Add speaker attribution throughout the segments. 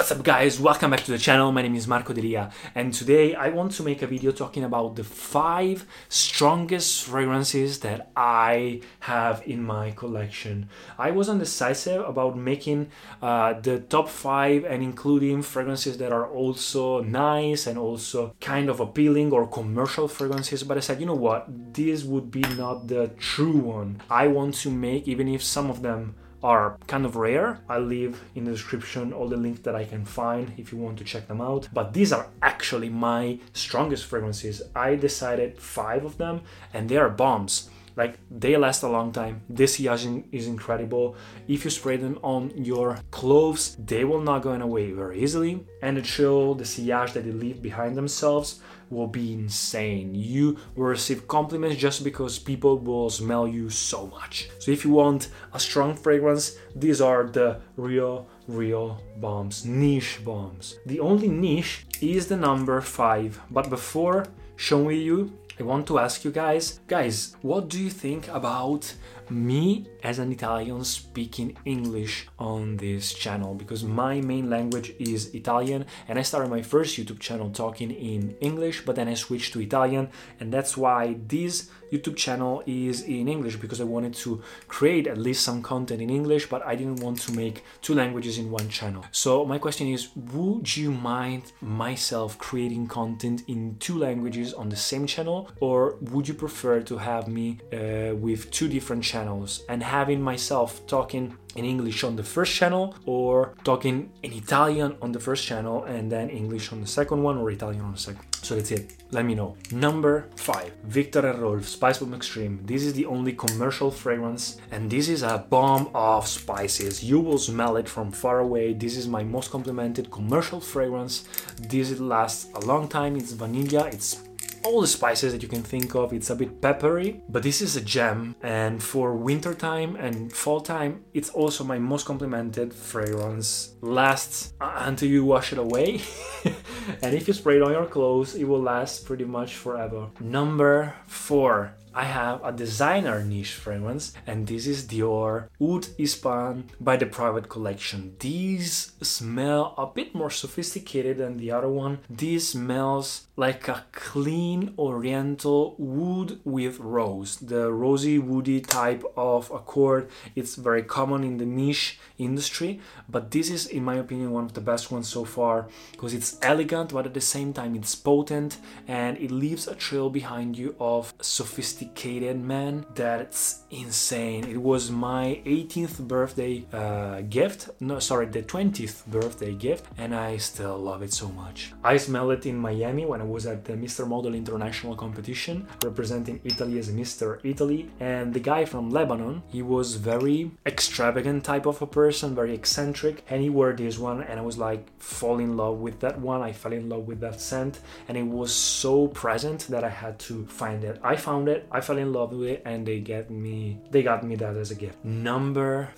Speaker 1: What's up guys, welcome back to the channel, my name is Marco Delia and today I want to make a video talking about the 5 strongest fragrances that I have in my collection. I was undecisive about making uh, the top 5 and including fragrances that are also nice and also kind of appealing or commercial fragrances but I said you know what, this would be not the true one. I want to make, even if some of them are kind of rare. I'll leave in the description all the links that I can find if you want to check them out. But these are actually my strongest fragrances. I decided five of them and they are bombs. Like they last a long time. This sillage is incredible. If you spray them on your clothes, they will not go away very easily. And the chill, the sillage that they leave behind themselves will be insane. You will receive compliments just because people will smell you so much. So if you want a strong fragrance, these are the real, real bombs, niche bombs. The only niche is the number five. But before showing you, I want to ask you guys, guys, what do you think about me as an Italian speaking English on this channel because my main language is Italian and I started my first YouTube channel talking in English but then I switched to Italian and that's why this YouTube channel is in English because I wanted to create at least some content in English but I didn't want to make two languages in one channel. So my question is would you mind myself creating content in two languages on the same channel or would you prefer to have me uh, with two different channels and having myself talking in English on the first channel or talking in Italian on the first channel and then English on the second one or Italian on the second. So that's it. Let me know. Number five, Viktor and Rolf Spice Bomb Extreme. This is the only commercial fragrance and this is a bomb of spices. You will smell it from far away. This is my most complimented commercial fragrance. This lasts a long time. It's vanilla. It's all the spices that you can think of. It's a bit peppery, but this is a gem. And for winter time and fall time, it's also my most complimented fragrance. Lasts until you wash it away. and if you spray it on your clothes, it will last pretty much forever. Number four, I have a designer niche fragrance, and this is Dior Oud Ispahan by the Private Collection. These smell a bit more sophisticated than the other one. This smells like a clean oriental wood with rose. The rosy woody type of accord. It's very common in the niche industry, but this is, in my opinion, one of the best ones so far because it's elegant, but at the same time it's potent and it leaves a trail behind you of sophisticated man. That's insane. It was my 18th birthday uh, gift. No, sorry, the 20th birthday gift, and I still love it so much. I smelled it in Miami when I was at the Mr. Model International competition representing Italy as Mr. Italy and the guy from Lebanon he was very extravagant type of a person very eccentric and he wore this one and I was like fall in love with that one I fell in love with that scent and it was so present that I had to find it I found it I fell in love with it and they get me they got me that as a gift number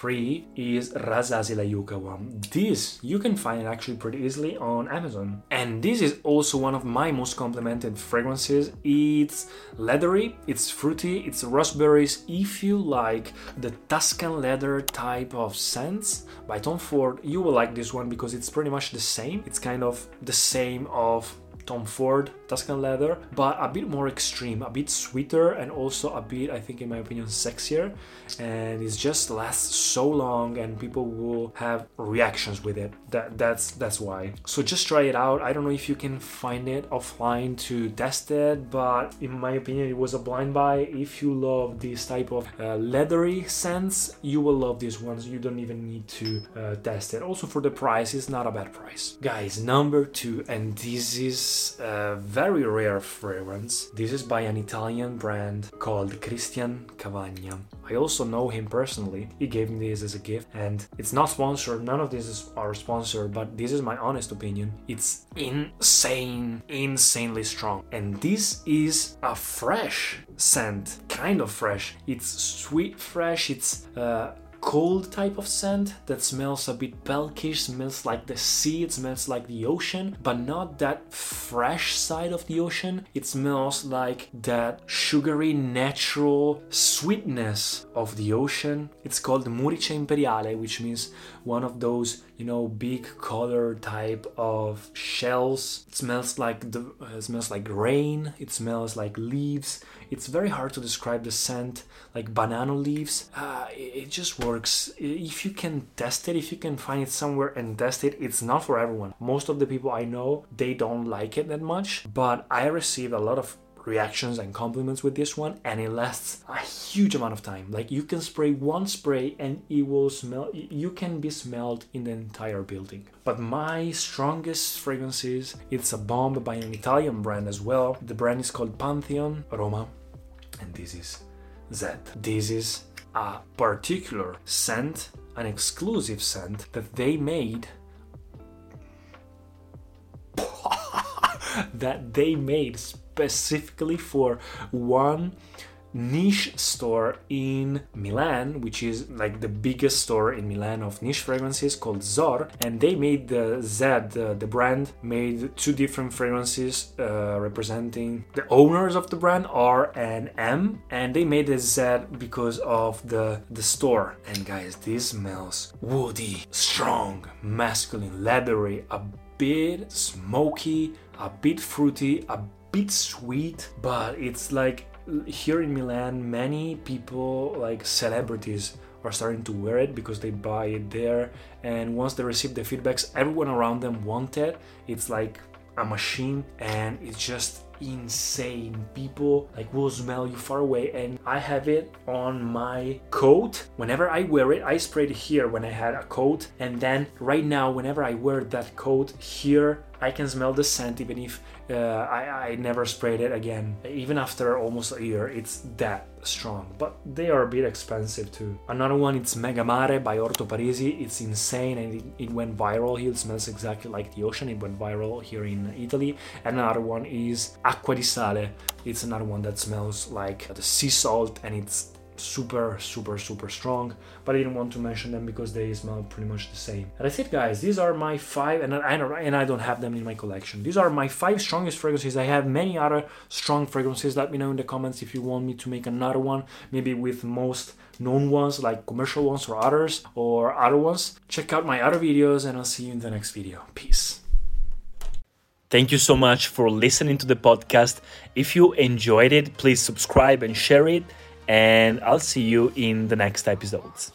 Speaker 1: three is Rasasi La Yuqawam. This you can find actually pretty easily on Amazon. And this is also one of my most complimented fragrances. It's leathery, it's fruity, it's raspberries. If you like the Tuscan leather type of scents by Tom Ford, you will like this one because it's pretty much the same. It's kind of the same of Tom Ford Tuscan leather, but a bit more extreme, a bit sweeter, and also a bit, I think, in my opinion, sexier. And it just lasts so long, and people will have reactions with it. That that's that's why. So just try it out. I don't know if you can find it offline to test it, but in my opinion, it was a blind buy. If you love this type of uh, leathery scents, you will love these ones. You don't even need to uh, test it. Also, for the price, it's not a bad price, guys. Number two, and this is uh, very rare fragrance. This is by an Italian brand called Christian Cavagna. I also know him personally. He gave me this as a gift and it's not sponsored. None of this is our sponsor, but this is my honest opinion. It's insane, insanely strong. And this is a fresh scent, kind of fresh. It's sweet fresh, it's uh, cold type of scent that smells a bit pelkish, smells like the sea, it smells like the ocean, but not that fresh side of the ocean. It smells like that sugary, natural sweetness of the ocean. It's called Murice Imperiale, which means one of those, you know, big color type of shells. It smells like the uh, smells like rain. It smells like leaves. It's very hard to describe the scent, like banana leaves. Uh, it, it just works. If you can test it, if you can find it somewhere and test it, it's not for everyone. Most of the people I know, they don't like it that much, but I received a lot of reactions and compliments with this one and it lasts a huge amount of time. Like you can spray one spray and it will smell you can be smelled in the entire building. But my strongest fragrances it's a bomb by an italian brand as well. The brand is called pantheon roma and this is z. This is a particular scent an exclusive scent that they made that they made specifically for one niche store in Milan, which is like the biggest store in Milan of niche fragrances called Zor. And they made the Z, the, the brand, made two different fragrances uh, representing the owners of the brand, R and M. And they made the Z because of the, the store. And guys, this smells woody, strong, masculine, leathery, a bit smoky, a bit fruity, a bit sweet, but it's like here in Milan, many people, like celebrities, are starting to wear it because they buy it there. And once they receive the feedbacks, everyone around them want it. It's like a machine, and it's just insane. People like will smell you far away, and I have it on my coat. Whenever I wear it, I sprayed it here when I had a coat, and then right now, whenever I wear that coat here, I can smell the scent even if uh, I, I never sprayed it again. Even after almost a year, it's that strong. But they are a bit expensive too. Another one, it's Megamare by Orto Parisi. It's insane and it, it went viral here. It smells exactly like the ocean. It went viral here in Italy. And another one is Acqua di Sale. It's another one that smells like the sea salt and it's super super super strong but i didn't want to mention them because they smell pretty much the same. And that's it guys. These are my five and i and i don't have them in my collection. These are my five strongest fragrances. I have many other strong fragrances. Let me know in the comments if you want me to make another one maybe with most known ones like commercial ones or others or other ones. Check out my other videos and i'll see you in the next video. Peace. Thank you so much for listening to the podcast. If you enjoyed it, please subscribe and share it and I'll see you in the next episodes.